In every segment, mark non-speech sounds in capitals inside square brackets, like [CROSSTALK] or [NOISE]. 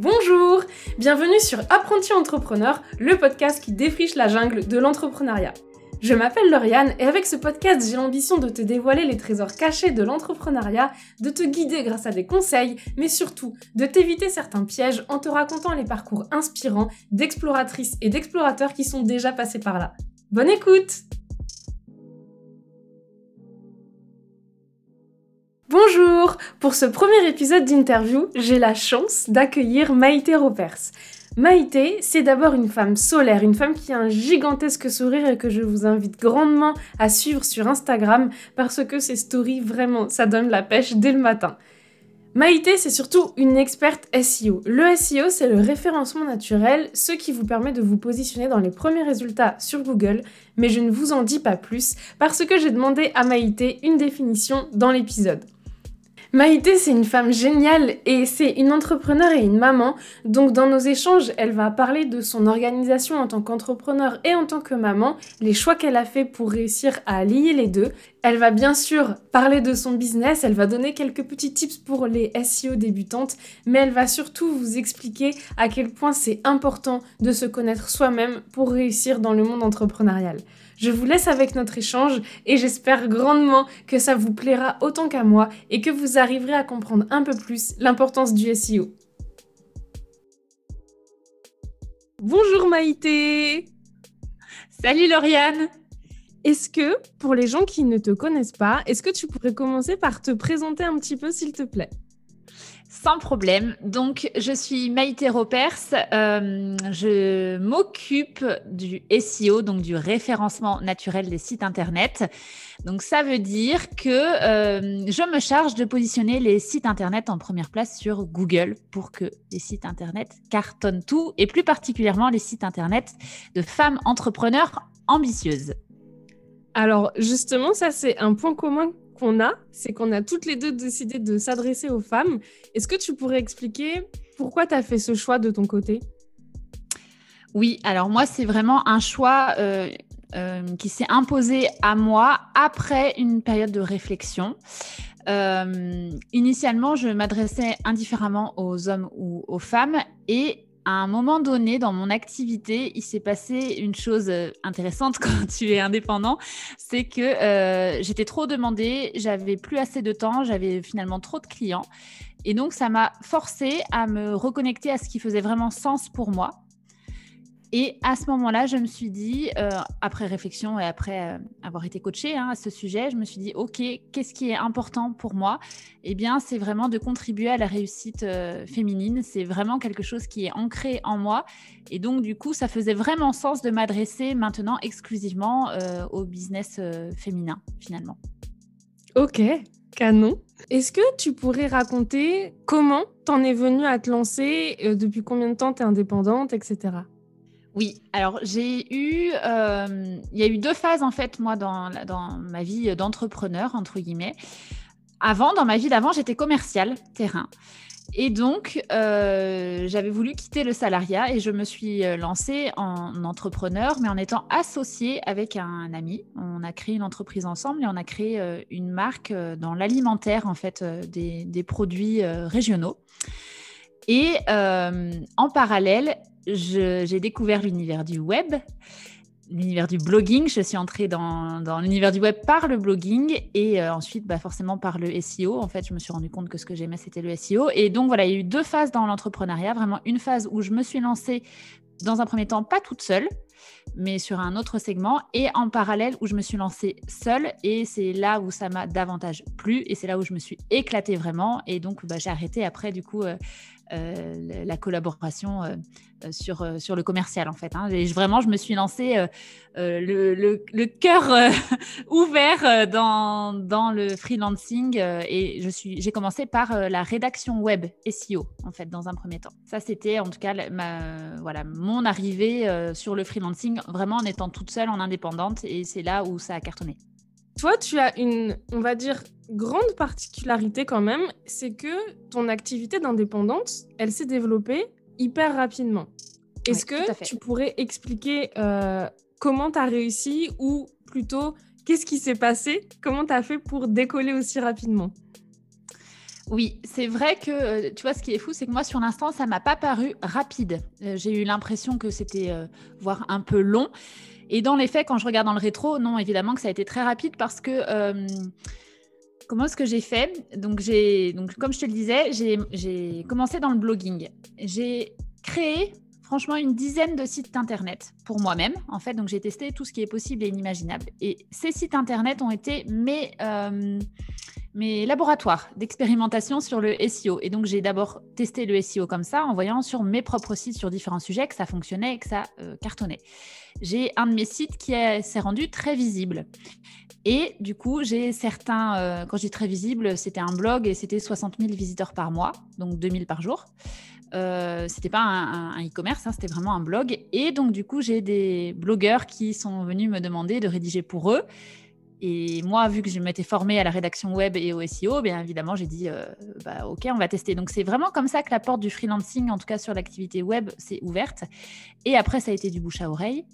Bonjour Bienvenue sur Apprenti Entrepreneur, le podcast qui défriche la jungle de l'entrepreneuriat. Je m'appelle Lauriane et avec ce podcast, j'ai l'ambition de te dévoiler les trésors cachés de l'entrepreneuriat, de te guider grâce à des conseils, mais surtout de t'éviter certains pièges en te racontant les parcours inspirants d'exploratrices et d'explorateurs qui sont déjà passés par là. Bonne écoute Bonjour Pour ce premier épisode d'interview, j'ai la chance d'accueillir Maïté Ropers. Maïté, c'est d'abord une femme solaire, une femme qui a un gigantesque sourire et que je vous invite grandement à suivre sur Instagram parce que ses stories, vraiment, ça donne la pêche dès le matin. Maïté, c'est surtout une experte SEO. Le SEO, c'est le référencement naturel, ce qui vous permet de vous positionner dans les premiers résultats sur Google, mais je ne vous en dis pas plus parce que j'ai demandé à Maïté une définition dans l'épisode. Maïté, c'est une femme géniale et c'est une entrepreneur et une maman. Donc dans nos échanges, elle va parler de son organisation en tant qu'entrepreneur et en tant que maman, les choix qu'elle a fait pour réussir à lier les deux. Elle va bien sûr parler de son business, elle va donner quelques petits tips pour les SEO débutantes, mais elle va surtout vous expliquer à quel point c'est important de se connaître soi-même pour réussir dans le monde entrepreneurial. Je vous laisse avec notre échange et j'espère grandement que ça vous plaira autant qu'à moi et que vous arriverez à comprendre un peu plus l'importance du SEO. Bonjour Maïté. Salut Lauriane. Est-ce que, pour les gens qui ne te connaissent pas, est-ce que tu pourrais commencer par te présenter un petit peu s'il te plaît? Sans problème. Donc, je suis Maïté Ropers. Euh, je m'occupe du SEO, donc du référencement naturel des sites Internet. Donc, ça veut dire que euh, je me charge de positionner les sites Internet en première place sur Google pour que les sites Internet cartonnent tout, et plus particulièrement les sites Internet de femmes entrepreneurs ambitieuses. Alors, justement, ça, c'est un point commun a, c'est qu'on a toutes les deux décidé de s'adresser aux femmes. Est-ce que tu pourrais expliquer pourquoi tu as fait ce choix de ton côté? Oui, alors moi, c'est vraiment un choix euh, euh, qui s'est imposé à moi après une période de réflexion. Euh, initialement, je m'adressais indifféremment aux hommes ou aux femmes et à un moment donné dans mon activité, il s'est passé une chose euh, intéressante [LAUGHS] quand tu es indépendant, c'est que euh, j'étais trop demandée, j'avais plus assez de temps, j'avais finalement trop de clients. Et donc, ça m'a forcé à me reconnecter à ce qui faisait vraiment sens pour moi. Et à ce moment-là, je me suis dit, euh, après réflexion et après euh, avoir été coachée hein, à ce sujet, je me suis dit, OK, qu'est-ce qui est important pour moi? Eh bien, c'est vraiment de contribuer à la réussite euh, féminine. C'est vraiment quelque chose qui est ancré en moi. Et donc, du coup, ça faisait vraiment sens de m'adresser maintenant exclusivement au business féminin, finalement. OK, canon. Est-ce que tu pourrais raconter comment t'en es venue à te lancer, depuis combien de temps tu es indépendante, etc. Oui, alors j'ai eu, euh, il y a eu deux phases en fait moi dans, dans ma vie d'entrepreneur entre guillemets. Avant, dans ma vie d'avant, j'étais commerciale terrain. Et donc, euh, j'avais voulu quitter le salariat et je me suis euh, lancée en entrepreneur, mais en étant associée avec un ami. On a créé une entreprise ensemble et on a créé une marque dans l'alimentaire, en fait, des, des produits régionaux. Et en parallèle, j'ai découvert l'univers du web, l'univers du blogging. Je suis entrée dans, l'univers du web par le blogging et euh, ensuite bah, forcément par le SEO. En fait, je me suis rendu compte que ce que j'aimais, c'était le SEO. Et donc voilà, il y a eu deux phases dans l'entrepreneuriat. Vraiment une phase où je me suis lancée dans un premier temps pas toute seule, mais sur un autre segment, et en parallèle où je me suis lancée seule, et c'est là où ça m'a davantage plu, et c'est là où je me suis éclatée vraiment, et donc bah, j'ai arrêté après du coup euh, euh, la collaboration euh, euh, sur, sur le commercial en fait. Hein. vraiment, je me suis lancée le, le, cœur [LAUGHS] ouvert dans, dans, le freelancing et je suis, j'ai commencé par la rédaction web SEO en fait dans un premier temps. Ça c'était en tout cas voilà, mon arrivée sur le freelancing vraiment en étant toute seule en indépendante et c'est là où ça a cartonné. Toi, tu as une, on va dire, grande particularité quand même, c'est que ton activité d'indépendante, elle s'est développée hyper rapidement. Est-ce que tu pourrais expliquer euh, comment tu as réussi ou plutôt qu'est-ce qui s'est passé? Comment tu as fait pour décoller aussi rapidement? Oui, c'est vrai que, euh, tu vois, ce qui est fou, c'est que moi, sur l'instant, ça m'a pas paru rapide. Euh, j'ai eu l'impression que c'était, euh, voire un peu long. Et dans les faits, quand je regarde dans le rétro, non, évidemment que ça a été très rapide parce que... comment est-ce que j'ai fait? Donc, donc, comme je te le disais, j'ai commencé dans le blogging. J'ai créé franchement une dizaine de sites internet pour moi-même. En fait, donc j'ai testé tout ce qui est possible et inimaginable. Et ces sites internet ont été mes, mes laboratoires d'expérimentation sur le SEO. Et donc, j'ai d'abord testé le SEO comme ça, en voyant sur mes propres sites sur différents sujets que ça fonctionnait et que ça euh, cartonnait. J'ai un de mes sites qui s'est rendu très visible. Et du coup, j'ai certains, euh, quand je dis très visible, c'était un blog et c'était 60 000 visiteurs par mois, donc 2000 par jour. Euh, c'était pas un e-commerce, hein, c'était vraiment un blog. Et donc, du coup, j'ai des blogueurs qui sont venus me demander de rédiger pour eux. Et moi, vu que je m'étais formée à la rédaction web et au SEO, bien évidemment, j'ai dit, euh, bah, OK, on va tester. Donc, c'est vraiment comme ça que la porte du freelancing, en tout cas sur l'activité web, s'est ouverte. Et après, ça a été du bouche à oreille.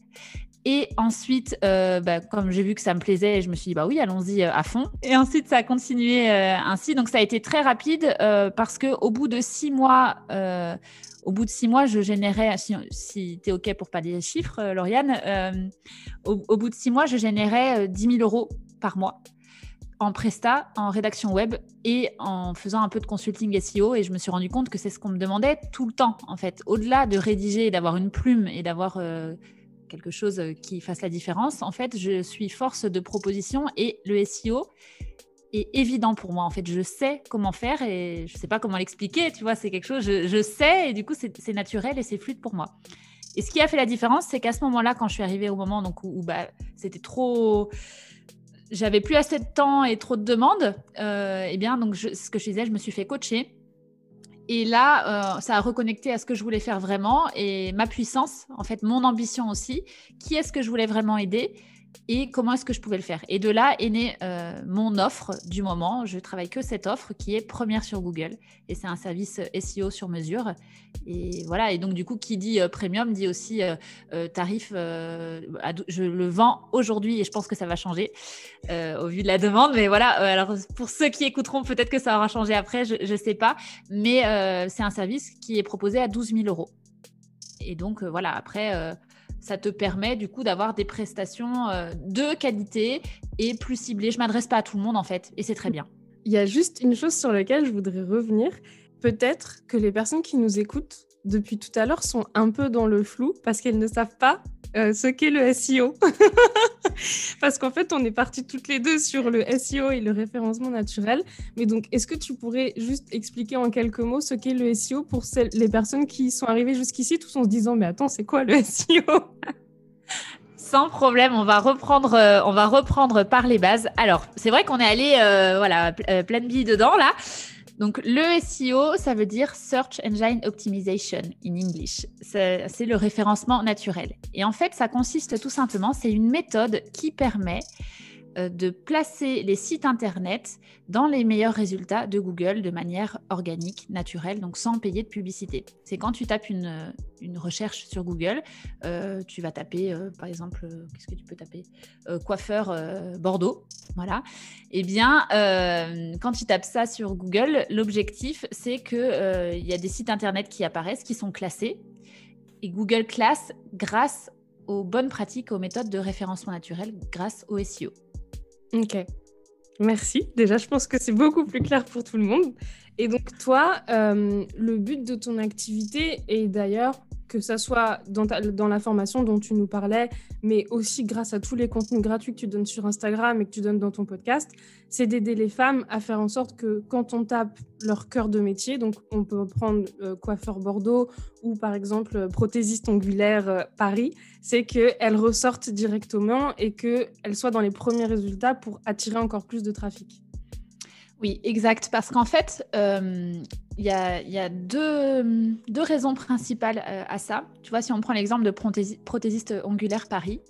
Et ensuite, euh, bah, comme j'ai vu que ça me plaisait, je me suis dit, bah oui, allons-y euh, à fond. Et ensuite, ça a continué ainsi. Donc, ça a été très rapide parce qu'au bout de six mois, au bout de six mois, je générais, si, tu es OK pour pas les chiffres, euh, Lauriane, euh, au, bout de six mois, je générais 10 euh, 000 euros par mois en presta, en rédaction web et en faisant un peu de consulting SEO. Et je me suis rendu compte que c'est ce qu'on me demandait tout le temps, en fait. Au-delà de rédiger, d'avoir une plume et d'avoir quelque chose qui fasse la différence, en fait, je suis force de proposition et le SEO, évident pour moi. En fait, je sais comment faire et je sais pas comment l'expliquer. Tu vois, c'est quelque chose, je, sais et du coup, c'est naturel et c'est fluide pour moi. Et ce qui a fait la différence, c'est qu'à ce moment-là, quand je suis arrivée au moment donc, où, bah, c'était trop. J'avais plus assez de temps et trop de demandes. Euh, eh bien, donc, ce que je disais, je me suis fait coacher. Et là, euh, ça a reconnecté à ce que je voulais faire vraiment et ma puissance, en fait, mon ambition aussi. Qui est-ce que je voulais vraiment aider? Et comment est-ce que je pouvais le faire. Et de là est née euh, mon offre du moment. Je travaille que cette offre qui est première sur Google et c'est un service SEO sur mesure. Et voilà. Et donc du coup, qui dit euh, premium dit aussi euh, tarif. je le vends aujourd'hui et je pense que ça va changer au vu de la demande. Mais voilà. alors pour ceux qui écouteront, peut-être que ça aura changé après. Je ne sais pas. Mais c'est un service qui est proposé à 12 000 euros. Et donc voilà. Après ça te permet du coup d'avoir des prestations euh, de qualité et plus ciblées. Je m'adresse pas à tout le monde en fait, et c'est très bien. Il y a juste une chose sur laquelle je voudrais revenir. Peut-être que les personnes qui nous écoutent depuis tout à l'heure sont un peu dans le flou parce qu'elles ne savent pas euh, ce qu'est le SEO. [LAUGHS] Parce qu'en fait, on est partis toutes les deux sur le SEO et le référencement naturel. Mais donc, est-ce que tu pourrais juste expliquer en quelques mots ce qu'est le SEO pour les personnes qui sont arrivées jusqu'ici, tous en se disant, mais attends, c'est quoi le [LAUGHS] SEO Sans problème, on va reprendre, euh, on va reprendre par les bases. Alors, c'est vrai qu'on est allé, euh, voilà, pleine bille dedans là. Donc, le SEO, ça veut dire Search Engine Optimization in English. C'est le référencement naturel. Et en fait, ça consiste tout simplement, c'est une méthode qui permet de placer les sites Internet dans les meilleurs résultats de Google de manière organique, naturelle, donc sans payer de publicité. C'est quand tu tapes une, euh, recherche sur Google, euh, tu vas taper, par exemple, qu'est-ce que tu peux taper? Coiffeur Bordeaux, voilà. Eh bien, quand tu tapes ça sur Google, l'objectif, c'est qu'il il y a des sites Internet qui apparaissent, qui sont classés, et Google classe grâce aux bonnes pratiques, aux méthodes de référencement naturel, grâce au SEO. Ok. Merci. Déjà, je pense que c'est beaucoup plus clair pour tout le monde. Et donc, toi, euh, le but de ton activité, et d'ailleurs, que ça soit dans, dans, la formation dont tu nous parlais, mais aussi grâce à tous les contenus gratuits que tu donnes sur Instagram et que tu donnes dans ton podcast, c'est d'aider les femmes à faire en sorte que quand on tape leur cœur de métier, donc on peut prendre euh, coiffeur Bordeaux ou par exemple prothésiste ongulaire euh, Paris, c'est qu'elles ressortent directement et qu'elles soient dans les premiers résultats pour attirer encore plus de trafic. Oui, exact. Parce qu'en fait, euh, il y, a, deux, raisons principales euh, à ça. Tu vois, si on prend l'exemple de prothésiste ongulaire Paris,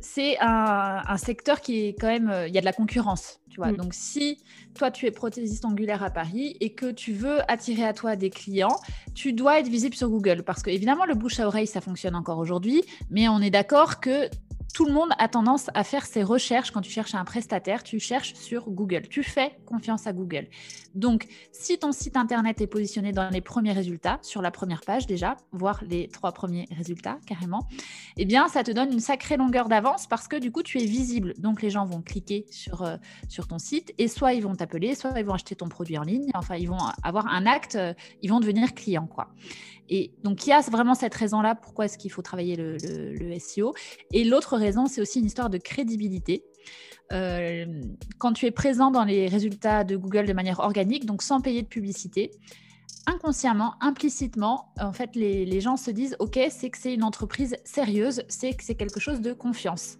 c'est un, secteur qui est quand même, euh, il y a de la concurrence, tu vois. Mm. Donc si toi tu es prothésiste ongulaire à Paris et que tu veux attirer à toi des clients, tu dois être visible sur Google parce que évidemment le bouche à oreille ça fonctionne encore aujourd'hui, mais on est d'accord que tout le monde a tendance à faire ses recherches quand tu cherches un prestataire, tu cherches sur Google. Tu fais confiance à Google. Donc, si ton site internet est positionné dans les premiers résultats, sur la première page déjà, voire les trois premiers résultats carrément, eh bien, ça te donne une sacrée longueur d'avance parce que du coup, tu es visible. Donc, les gens vont cliquer sur, euh, sur ton site et soit ils vont t'appeler, soit ils vont acheter ton produit en ligne. Enfin, ils vont avoir un acte, euh, ils vont devenir clients, quoi. Et donc, il y a vraiment cette raison-là, pourquoi est-ce qu'il faut travailler le, SEO. Et l'autre raison, c'est aussi une histoire de crédibilité. Euh, quand tu es présent dans les résultats de Google de manière organique, donc sans payer de publicité, inconsciemment, implicitement, en fait, les, gens se disent, OK, c'est que c'est une entreprise sérieuse, c'est que c'est quelque chose de confiance.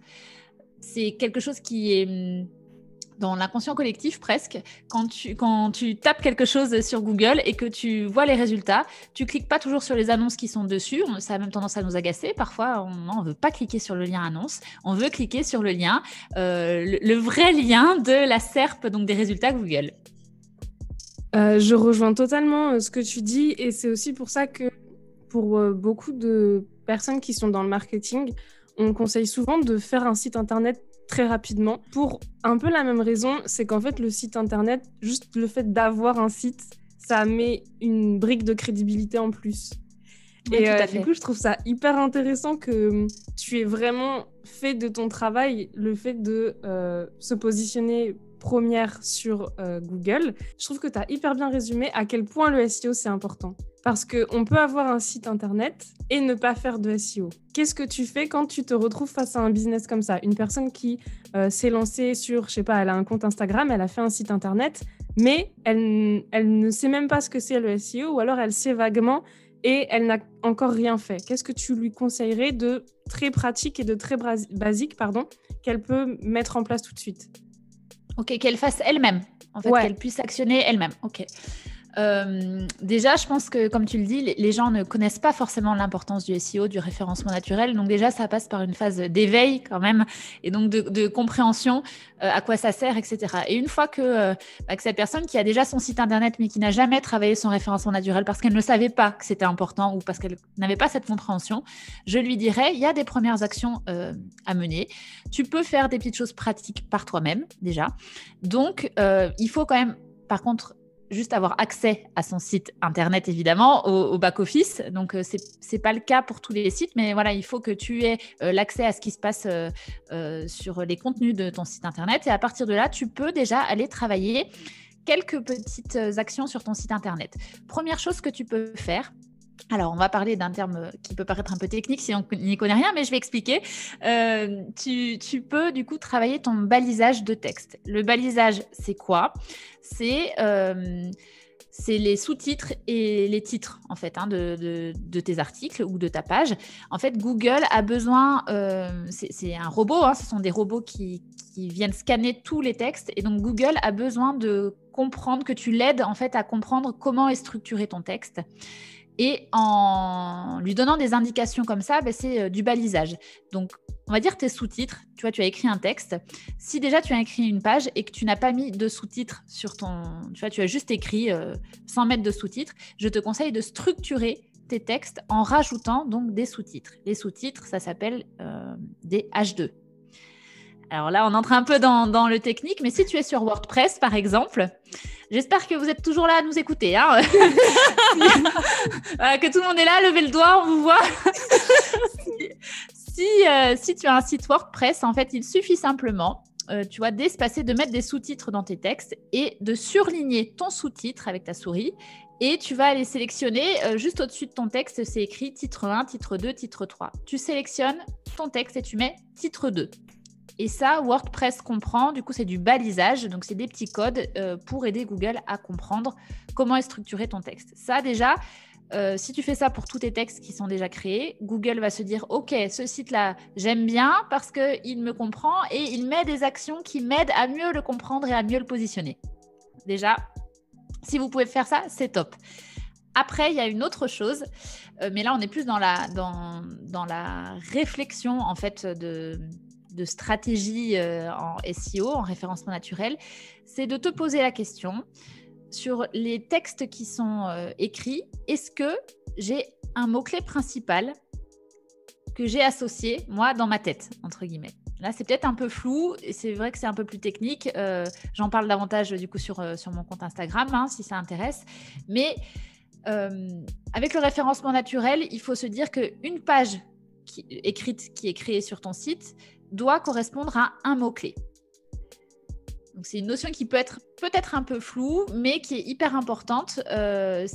C'est quelque chose qui est hum, dans l'inconscient collectif presque, quand tu, quand tu tapes quelque chose sur Google et que tu vois les résultats, tu cliques pas toujours sur les annonces qui sont dessus. Ça a même tendance à nous agacer. Parfois, on ne veut pas cliquer sur le lien annonce. On veut cliquer sur le lien, euh, le, vrai lien de la SERP, donc des résultats Google. Euh, je rejoins totalement euh, ce que tu dis et c'est aussi pour ça que pour beaucoup de personnes qui sont dans le marketing, on conseille souvent de faire un site internet très rapidement pour un peu la même raison, c'est qu'en fait le site internet, juste le fait d'avoir un site, ça met une brique de crédibilité en plus. et euh, du coup, je trouve ça hyper intéressant que hum, tu aies vraiment fait de ton travail le fait de euh, se positionner première sur euh, Google. Je trouve que tu as hyper bien résumé à quel point le SEO c'est important. Parce qu'on peut avoir un site internet et ne pas faire de SEO. Qu'est-ce que tu fais quand tu te retrouves face à un business comme ça? Une personne qui euh, s'est lancée sur, je sais pas, elle a un compte Instagram, elle a fait un site internet, mais elle, elle ne sait même pas ce que c'est le SEO ou alors elle sait vaguement et elle n'a encore rien fait. Qu'est-ce que tu lui conseillerais de très pratique et de très basique pardon, qu'elle peut mettre en place tout de suite? Ok, qu'elle fasse elle-même, en fait, qu'elle puisse actionner elle-même. Ok. Euh, déjà, je pense que, comme tu le dis, les gens ne connaissent pas forcément l'importance du SEO, du référencement naturel. Donc déjà, ça passe par une phase d'éveil quand même, et donc de, compréhension euh, à quoi ça sert, etc. Et une fois euh, bah, que, cette personne qui a déjà son site internet, mais qui n'a jamais travaillé son référencement naturel parce qu'elle ne savait pas que c'était important ou parce qu'elle n'avait pas cette compréhension, je lui dirais, il y a des premières actions à mener. Tu peux faire des petites choses pratiques par toi-même déjà. Donc, il faut quand même par contre juste avoir accès à son site internet évidemment au, back office donc euh, c'est c'est pas le cas pour tous les sites mais voilà il faut que tu aies euh, l'accès à ce qui se passe euh, sur les contenus de ton site internet. Et à partir de là tu peux déjà aller travailler quelques petites actions sur ton site internet. Première chose que tu peux faire alors, on va parler d'un terme qui peut paraître un peu technique si on n'y connaît rien, mais je vais expliquer. tu, peux du coup travailler ton balisage de texte. Le balisage, c'est quoi? Euh, c'est les sous-titres et les titres en fait hein, de, tes articles ou de ta page. En fait, Google a besoin, euh, c'est un robot, hein, ce sont des robots qui, viennent scanner tous les textes et donc Google a besoin de comprendre que tu l'aides en fait à comprendre comment est structuré ton texte. Et en lui donnant des indications comme ça, ben, c'est euh, du balisage. Donc, on va dire tes sous-titres. Tu vois, tu as écrit un texte. Si déjà tu as écrit une page et que tu n'as pas mis de sous-titres sur ton. Tu vois, tu as juste écrit euh, sans mettre de sous-titres, je te conseille de structurer tes textes en rajoutant donc des sous-titres. Les sous-titres, ça s'appelle euh, des H2. Alors là, on entre un peu dans, le technique, mais si tu es sur WordPress, par exemple, j'espère que vous êtes toujours là à nous écouter. Hein [LAUGHS] que tout le monde est là, levez le doigt, on vous voit. [LAUGHS] Euh, si, tu as un site WordPress, en fait, il suffit simplement euh, tu vois, d'espacer, de mettre des sous-titres dans tes textes et de surligner ton sous-titre avec ta souris. Et tu vas aller sélectionner euh, juste au-dessus de ton texte, c'est écrit titre 1, titre 2, titre 3. Tu sélectionnes ton texte et tu mets titre 2. Et ça, WordPress comprend, du coup, c'est du balisage, donc c'est des petits codes pour aider Google à comprendre comment est structuré ton texte. Ça, déjà, euh, si tu fais ça pour tous tes textes qui sont déjà créés, Google va se dire OK, ce site-là, j'aime bien parce qu'il me comprend et il met des actions qui m'aident à mieux le comprendre et à mieux le positionner. Déjà, si vous pouvez faire ça, c'est top. Après, il y a une autre chose, euh, mais là, on est plus dans la, dans, dans la réflexion en fait de, de stratégie euh, en SEO, en référencement naturel, c'est de te poser la question sur les textes qui sont euh, écrits, est-ce que j'ai un mot-clé principal que j'ai associées, moi, dans ma tête, entre guillemets? Là, c'est peut-être un peu flou et c'est vrai que c'est un peu plus technique. Euh, j'en parle davantage du coup sur, sur mon compte Instagram hein, si ça intéresse. Mais avec le référencement naturel, il faut se dire qu'une page écrite qui est créée sur ton site doit correspondre à un mot-clé. C'est une notion qui peut être peut-être un peu floue, mais qui est hyper importante. Euh,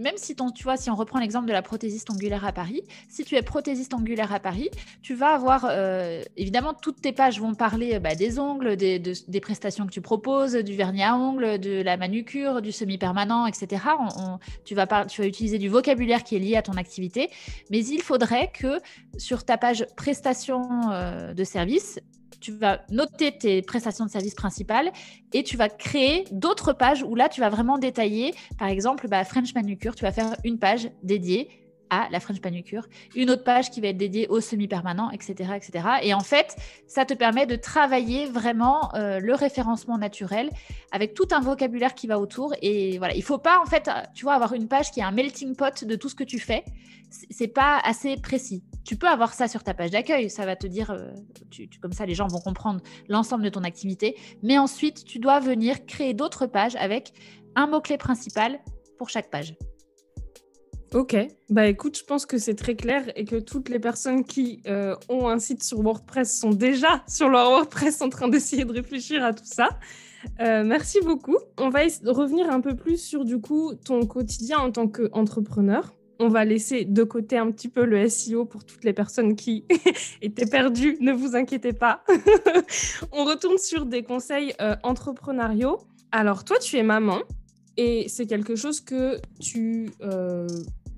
même si tu on reprend l'exemple de la prothésiste ongulaire à Paris, si tu es prothésiste ongulaire à Paris, tu vas avoir euh, évidemment toutes tes pages vont parler bah, des ongles, des, prestations que tu proposes, du vernis à ongles, de la manucure, du semi-permanent, etc. tu, vas utiliser du vocabulaire qui est lié à ton activité, mais il faudrait que sur ta page prestations euh, de service, tu vas noter tes prestations de services principales et tu vas créer d'autres pages où là, tu vas vraiment détailler, par exemple, bah, French Manucure, tu vas faire une page dédiée à la French Manucure, une autre page qui va être dédiée au semi-permanent, etc., etc. Et en fait, ça te permet de travailler vraiment euh, le référencement naturel avec tout un vocabulaire qui va autour. Et voilà, il faut pas en fait, tu vois, avoir une page qui est un melting pot de tout ce que tu fais. C'est pas assez précis. Tu peux avoir ça sur ta page d'accueil, ça va te dire, euh, comme ça les gens vont comprendre l'ensemble de ton activité. Mais ensuite, tu dois venir créer d'autres pages avec un mot-clé principal pour chaque page. Ok, bah écoute, je pense que c'est très clair et que toutes les personnes qui euh, ont un site sur WordPress sont déjà sur leur WordPress en train d'essayer de réfléchir à tout ça. Euh, merci beaucoup. On va revenir un peu plus sur du coup ton quotidien en tant qu'entrepreneur. On va laisser de côté un petit peu le SEO pour toutes les personnes qui [LAUGHS] étaient perdues. Ne vous inquiétez pas. [LAUGHS] On retourne sur des conseils euh, entrepreneuriaux. Alors toi, tu es maman. Et c'est quelque chose que tu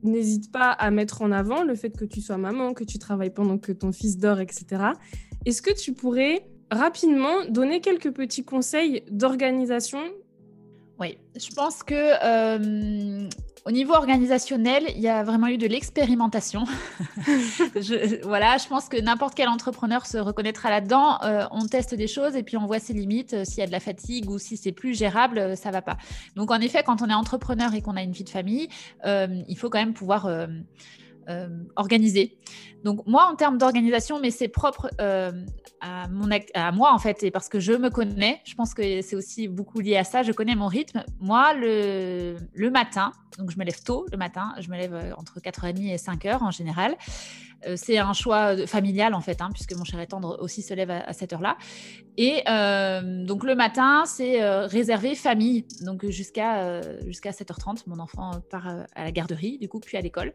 n'hésite pas à mettre en avant le fait que tu sois maman, que tu travailles pendant que ton fils dort, etc. Est-ce que tu pourrais rapidement donner quelques petits conseils d'organisation? Oui, je pense que euh, au niveau organisationnel, il y a vraiment eu de l'expérimentation. [LAUGHS] voilà, je pense que n'importe quel entrepreneur se reconnaîtra là-dedans. Euh, on teste des choses et puis on voit ses limites. Euh, s'il y a de la fatigue ou si c'est plus gérable, euh, ça va pas. Donc en effet, quand on est entrepreneur et qu'on a une vie de famille, il faut quand même pouvoir organiser. Donc moi, en termes d'organisation, mais c'est propre à, mon à moi en fait, et parce que je me connais, je pense que c'est aussi beaucoup lié à ça, je connais mon rythme. Moi, le, matin, donc je me lève tôt le matin, je me lève euh, entre 4h30 et 5h en général. Euh, c'est un choix euh, familial en fait, hein, puisque mon cher et tendre aussi se lève à, cette heure-là. Et donc le matin, c'est réservé famille, donc jusqu'à jusqu'à 7h30. Mon enfant part à la garderie, du coup, puis à l'école.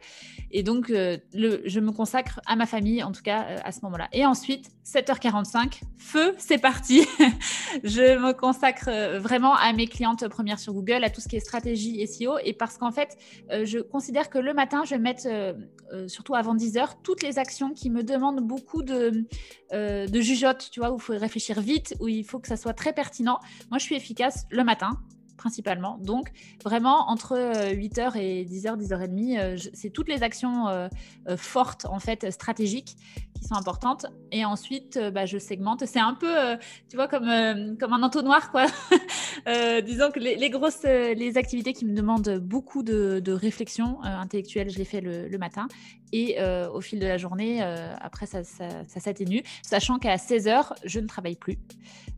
Et donc je me consacre à ma famille, en tout cas à ce moment-là. Et ensuite, 7h45, feu, c'est parti. [LAUGHS] je me consacre vraiment à mes clientes premières sur Google, à tout ce qui est stratégie SEO, et parce qu'en en fait, euh, je considère que le matin, je vais mettre, euh, euh, surtout avant 10 heures, toutes les actions qui me demandent beaucoup de, de jugeote, tu vois, où il faut réfléchir vite, où il faut que ça soit très pertinent. Moi, je suis efficace le matin principalement. Donc, vraiment, entre 8h et 10h, 10h30, c'est toutes les actions fortes, en fait, stratégiques qui sont importantes. Et ensuite, euh, bah, je segmente. C'est un peu, euh, tu vois, comme, euh, comme un entonnoir, quoi. [LAUGHS] disons que les, grosses, les activités qui me demandent beaucoup de, réflexion intellectuelle, je les fais le, matin. Et au fil de la journée, après, ça, s'atténue, sachant qu'à 16 heures, je ne travaille plus.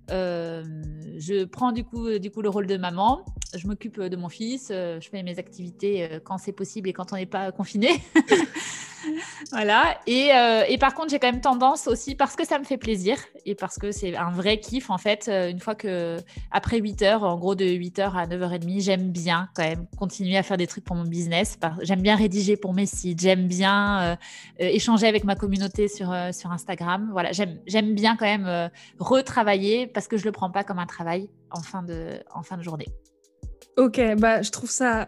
je prends du coup, du coup le rôle de maman, je m'occupe de mon fils, je fais mes activités quand c'est possible et quand on n'est pas confiné. [LAUGHS] voilà. Et, euh, et, par contre, j'ai quand même tendance aussi, parce que ça me fait plaisir et parce que c'est un vrai kiff, en fait, euh, une fois que, après 8 heures, en gros de 8 heures à 9h30, j'aime bien quand même continuer à faire des trucs pour mon business. J'aime bien rédiger pour mes sites, j'aime bien euh, échanger avec ma communauté sur, sur Instagram. Voilà, j'aime bien quand même retravailler parce que je le prends pas comme un travail en fin de, en fin de journée. Ok, bah, je trouve ça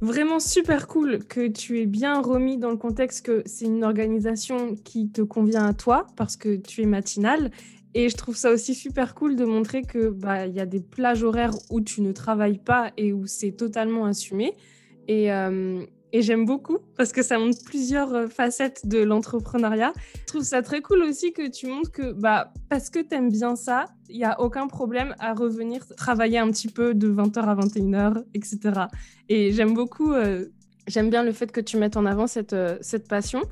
Vraiment super cool que tu aies bien remis dans le contexte que c'est une organisation qui te convient à toi parce que tu es matinale. Et je trouve ça aussi super cool de montrer que bah il y a des plages horaires où tu ne travailles pas et où c'est totalement assumé. Et, euh, et j'aime beaucoup parce que ça montre plusieurs euh, facettes de l'entrepreneuriat. Je trouve ça très cool aussi que tu montres que bah, parce que tu aimes bien ça, il n'y a aucun problème à revenir travailler un petit peu de 20h à 21h, etc. Et j'aime beaucoup euh, J'aime bien le fait que tu mettes en avant cette, cette passion.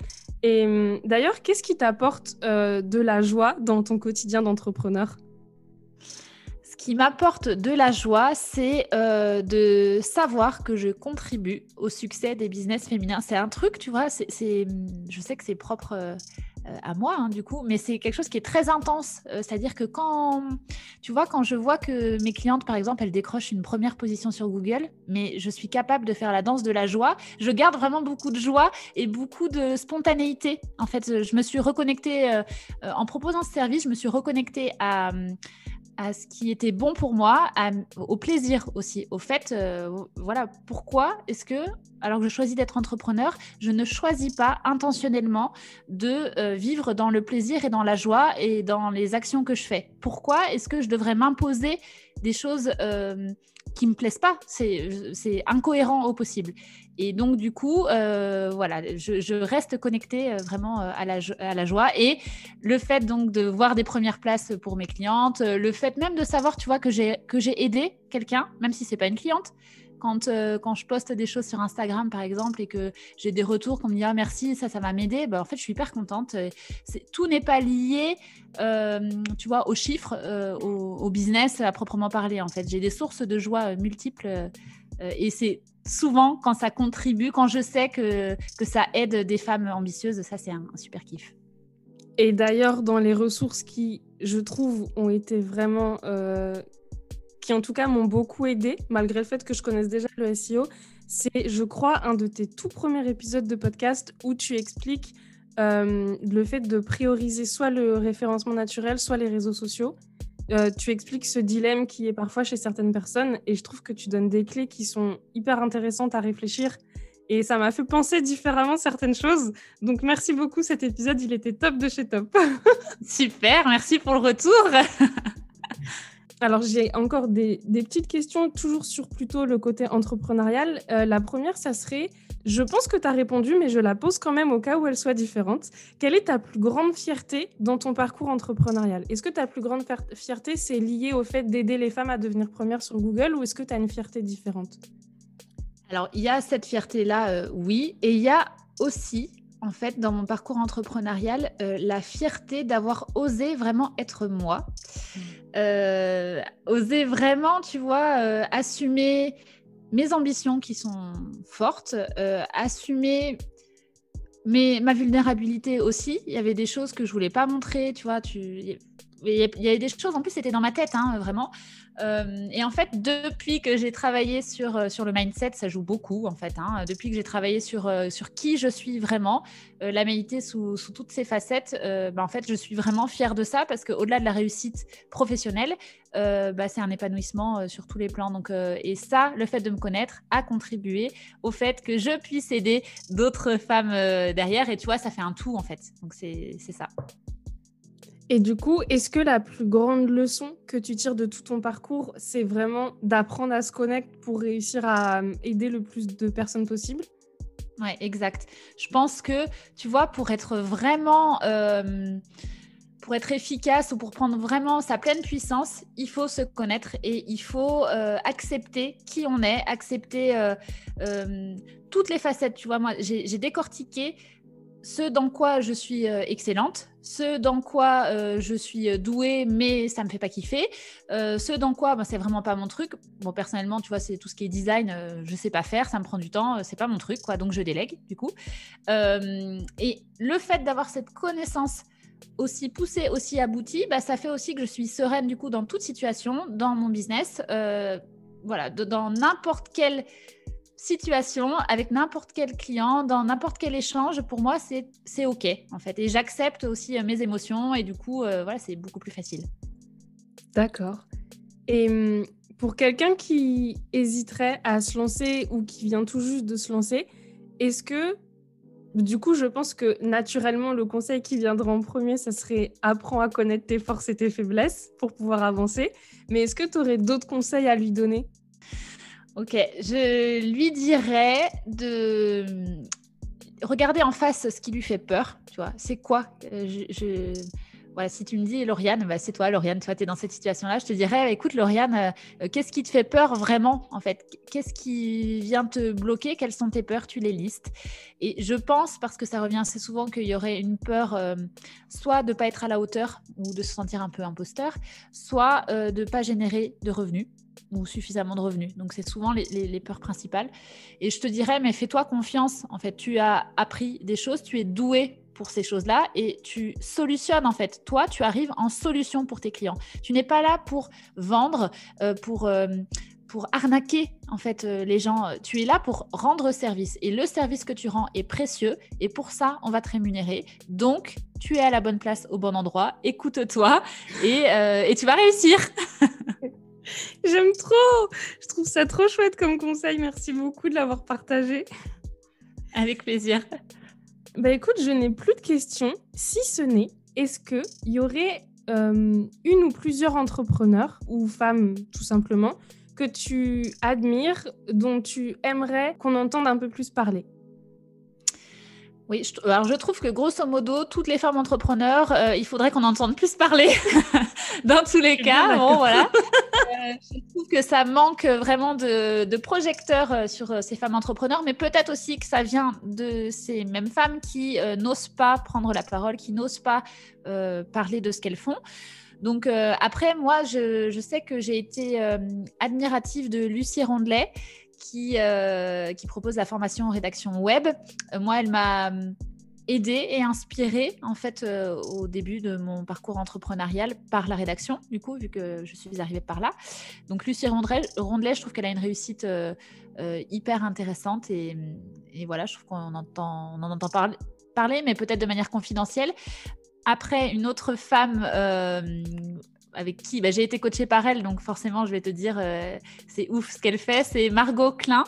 Et hum, d'ailleurs, qu'est-ce qui t'apporte de la joie dans ton quotidien d'entrepreneur? Qui m'apporte de la joie, c'est euh, de savoir que je contribue au succès des business féminins. C'est un truc, tu vois, c'est, je sais que c'est propre euh, à moi, hein, du coup, mais c'est quelque chose qui est très intense. Euh, c'est-à-dire que quand, tu vois, quand je vois que mes clientes, par exemple, elles décrochent une première position sur Google, mais je suis capable de faire la danse de la joie, je garde vraiment beaucoup de joie et beaucoup de spontanéité. En fait, je me suis reconnectée, en proposant ce service, je me suis reconnectée à ce qui était bon pour moi, au plaisir aussi, au fait, euh, voilà, pourquoi est-ce que, alors que je choisis d'être entrepreneur, je ne choisis pas intentionnellement de euh, vivre dans le plaisir et dans la joie et dans les actions que je fais. Pourquoi est-ce que je devrais m'imposer des choses euh, qui me plaisent pas C'est incohérent au possible. Et donc, du coup, euh, voilà, je, reste connectée euh, vraiment euh, à la, joie. Et le fait donc de voir des premières places pour mes clientes, le fait même de savoir, tu vois, que j'ai aidé quelqu'un, même si c'est pas une cliente, quand, quand, je poste des choses sur Instagram, par exemple, et que j'ai des retours qu'on me dit ah merci, ça, ça m'a m'aider, bah, en fait, je suis hyper contente. tout n'est pas lié, tu vois, aux chiffres, au, au, business à proprement parler. En fait, j'ai des sources de joie multiples, et c'est souvent quand ça contribue, quand je sais que, que ça aide des femmes ambitieuses, ça c'est un, super kiff. Et d'ailleurs, dans les ressources qui, je trouve, ont été vraiment, euh, qui en tout cas m'ont beaucoup aidé, malgré le fait que je connaisse déjà le SEO, c'est, je crois, un de tes tout premiers épisodes de podcast où tu expliques euh, le fait de prioriser soit le référencement naturel, soit les réseaux sociaux. Euh, tu expliques ce dilemme qui est parfois chez certaines personnes et je trouve que tu donnes des clés qui sont hyper intéressantes à réfléchir et ça m'a fait penser différemment certaines choses. Donc merci beaucoup, cet épisode, il était top de chez top. [LAUGHS] Super, merci pour le retour. [LAUGHS] Alors j'ai encore des, petites questions, toujours sur plutôt le côté entrepreneurial. Euh, la première, ça serait je pense que tu as répondu, mais je la pose quand même au cas où elle soit différente. Quelle est ta plus grande fierté dans ton parcours entrepreneurial? Est-ce que ta plus grande fierté, c'est lié au fait d'aider les femmes à devenir premières sur Google ou est-ce que tu as une fierté différente? Alors, il y a cette fierté-là, euh, oui. Et il y a aussi, en fait, dans mon parcours entrepreneurial, euh, la fierté d'avoir osé vraiment être moi. Euh, oser vraiment, tu vois, assumer mes ambitions qui sont fortes, euh, assumer mais ma vulnérabilité aussi. Il y avait des choses que je voulais pas montrer, tu vois. Tu... Il y avait des choses, en plus, c'était dans ma tête, hein, vraiment. Euh, et en fait, depuis que j'ai travaillé sur, euh, sur le mindset, ça joue beaucoup en fait. Hein. Depuis que j'ai travaillé sur, euh, sur qui je suis vraiment, la médité sous, sous, toutes ses facettes, bah, en fait, je suis vraiment fière de ça parce qu'au-delà de la réussite professionnelle, bah, c'est un épanouissement sur tous les plans. Donc, et ça, le fait de me connaître a contribué au fait que je puisse aider d'autres femmes derrière. Et tu vois, ça fait un tout en fait. Donc, c'est ça. Et du coup, est-ce que la plus grande leçon que tu tires de tout ton parcours, c'est vraiment d'apprendre à se connecter pour réussir à euh, aider le plus de personnes possible? Oui, exact. Je pense que, tu vois, pour être vraiment... Euh, pour être efficace ou pour prendre vraiment sa pleine puissance, il faut se connaître et il faut euh, accepter qui on est, accepter toutes les facettes. Tu vois, moi, j'ai décortiqué ce dans quoi je suis euh, excellente, ce dans quoi euh, je suis euh, douée mais ça me fait pas kiffer, ce dans quoi ben, c'est vraiment pas mon truc. Bon personnellement tu vois c'est tout ce qui est design, je sais pas faire, ça me prend du temps, c'est pas mon truc quoi donc je délègue du coup. et le fait d'avoir cette connaissance aussi poussée, aussi aboutie, bah, ça fait aussi que je suis sereine du coup dans toute situation, dans mon business, voilà, dans n'importe quel situation avec n'importe quel client, dans n'importe quel échange, pour moi, c'est OK, en fait. Et j'accepte aussi euh, mes émotions et du coup, euh, voilà, c'est beaucoup plus facile. D'accord. Et hum, pour quelqu'un qui hésiterait à se lancer ou qui vient tout juste de se lancer, est-ce que, du coup, je pense que naturellement, le conseil qui viendra en premier, ça serait apprends à connaître tes forces et tes faiblesses pour pouvoir avancer. Mais est-ce que tu aurais d'autres conseils à lui donner? Ok, je lui dirais de regarder en face ce qui lui fait peur. Tu vois, c'est quoi euh, si tu me dis, Lauriane, bah, c'est toi, Lauriane, tu es dans cette situation-là, je te dirais, écoute, Lauriane, euh, euh, qu'est-ce qui te fait peur vraiment, en fait? Qu'est-ce qui vient te bloquer? Quelles sont tes peurs? Tu les listes. Et je pense, parce que ça revient assez souvent, qu'il y aurait une peur, euh, soit de ne pas être à la hauteur ou de se sentir un peu imposteur, soit de ne pas générer de revenus ou suffisamment de revenus. Donc, c'est souvent les, les, peurs principales. Et je te dirais, mais fais-toi confiance. En fait, tu as appris des choses, tu es doué pour ces choses-là et tu solutionnes en fait. Toi, tu arrives en solution pour tes clients. Tu n'es pas là pour vendre, euh, pour, euh, pour arnaquer en fait euh, les gens. Tu es là pour rendre service et le service que tu rends est précieux et pour ça, on va te rémunérer. Donc, tu es à la bonne place au bon endroit. Écoute-toi et, et tu vas réussir. [LAUGHS] J'aime trop. Je trouve ça trop chouette comme conseil. Merci beaucoup de l'avoir partagé. Avec plaisir. Bah écoute, je n'ai plus de questions, si ce n'est, est-ce qu'il y aurait euh, une ou plusieurs entrepreneurs, ou femmes tout simplement, que tu admires, dont tu aimerais qu'on entende un peu plus parler? Oui, je, alors je trouve que grosso modo, toutes les femmes entrepreneurs, euh, il faudrait qu'on entende plus parler [LAUGHS] dans tous les cas. Bon, voilà. [LAUGHS] Euh, je trouve que ça manque vraiment de, projecteurs euh, sur ces femmes entrepreneurs, mais peut-être aussi que ça vient de ces mêmes femmes qui n'osent pas prendre la parole, qui n'osent pas parler de ce qu'elles font. Donc après, moi, je, je sais que j'ai été admirative de Lucie Rondelet, qui, euh, qui propose la formation en rédaction web. Euh, moi, elle m'a euh, aidée et inspirée en fait au début de mon parcours entrepreneurial par la rédaction, du coup, vu que je suis arrivée par là. Donc, Lucie Rondelet, je trouve qu'elle a une réussite hyper intéressante et, voilà, je trouve qu'on en entend parler mais peut-être de manière confidentielle. Après, une autre femme avec qui bah, j'ai été coachée par elle, donc forcément, je vais te dire, euh, c'est ouf ce qu'elle fait. C'est Margot Klein.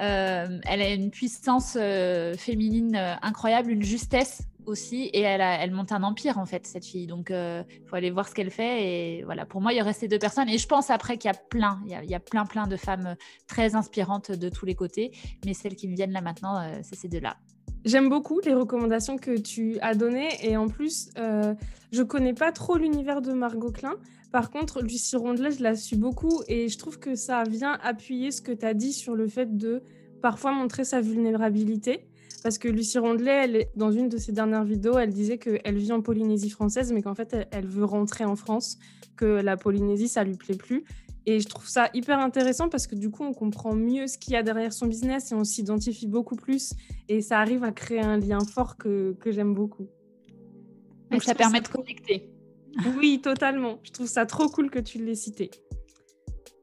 Euh, elle a une puissance euh, féminine incroyable, une justesse aussi, et elle, monte un empire en fait, cette fille. Donc, il faut aller voir ce qu'elle fait. Et voilà, pour moi, il y aurait ces deux personnes. Et je pense après qu'il y a plein, il y a, il y a, plein, plein de femmes très inspirantes de tous les côtés. Mais celles qui me viennent là maintenant, c'est ces deux-là. J'aime beaucoup les recommandations que tu as données et en plus, euh, je connais pas trop l'univers de Margot Klein. Par contre, Lucie Rondelet, je la suis beaucoup et je trouve que ça vient appuyer ce que tu as dit sur le fait de parfois montrer sa vulnérabilité. Parce que Lucie Rondelet, elle, dans une de ses dernières vidéos, elle disait qu'elle vit en Polynésie française, mais qu'en fait, elle, veut rentrer en France, que la Polynésie, ça lui plaît plus. Et je trouve ça hyper intéressant parce que du coup, on comprend mieux ce qu'il y a derrière son business et on s'identifie beaucoup plus. Et ça arrive à créer un lien fort que, que j'aime beaucoup. Donc, ça permet de connecter. [LAUGHS] Oui, totalement. Je trouve ça trop cool que tu l'aies cité.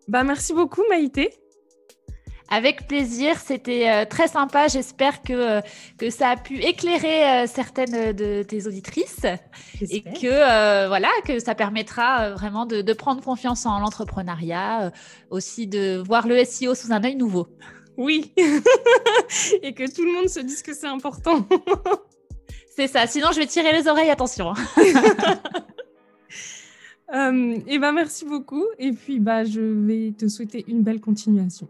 Bah, merci beaucoup, Maïté. Avec plaisir, c'était euh, très sympa. J'espère que, euh, que ça a pu éclairer euh, certaines de tes auditrices et que, voilà, que ça permettra vraiment de, de, prendre confiance en l'entrepreneuriat, aussi de voir le SEO sous un œil nouveau. Oui, [LAUGHS] et que tout le monde se dise que c'est important. [LAUGHS] c'est ça, sinon je vais tirer les oreilles, attention. [LAUGHS] et ben merci beaucoup et puis bah je vais te souhaiter une belle continuation.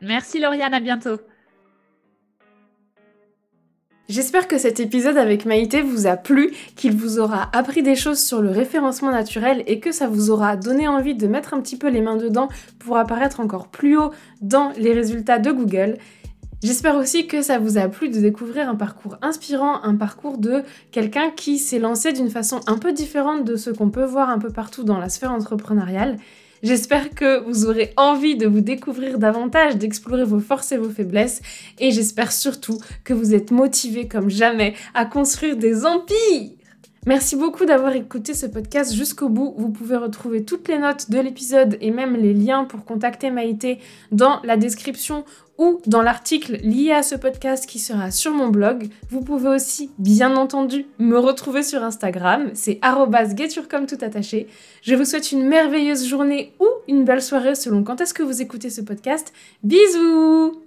Merci Lauriane, à bientôt. J'espère que cet épisode avec Maïté vous a plu, qu'il vous aura appris des choses sur le référencement naturel et que ça vous aura donné envie de mettre un petit peu les mains dedans pour apparaître encore plus haut dans les résultats de Google. J'espère aussi que ça vous a plu de découvrir un parcours inspirant, un parcours de quelqu'un qui s'est lancé d'une façon un peu différente de ce qu'on peut voir un peu partout dans la sphère entrepreneuriale. J'espère que vous aurez envie de vous découvrir davantage, d'explorer vos forces et vos faiblesses. Et j'espère surtout que vous êtes motivés comme jamais à construire des empires. Merci beaucoup d'avoir écouté ce podcast jusqu'au bout. Vous pouvez retrouver toutes les notes de l'épisode et même les liens pour contacter Maïté dans la description ou dans l'article lié à ce podcast qui sera sur mon blog. Vous pouvez aussi, bien entendu, me retrouver sur Instagram, c'est getyourcom tout attaché. Je vous souhaite une merveilleuse journée ou une belle soirée selon quand est-ce que vous écoutez ce podcast. Bisous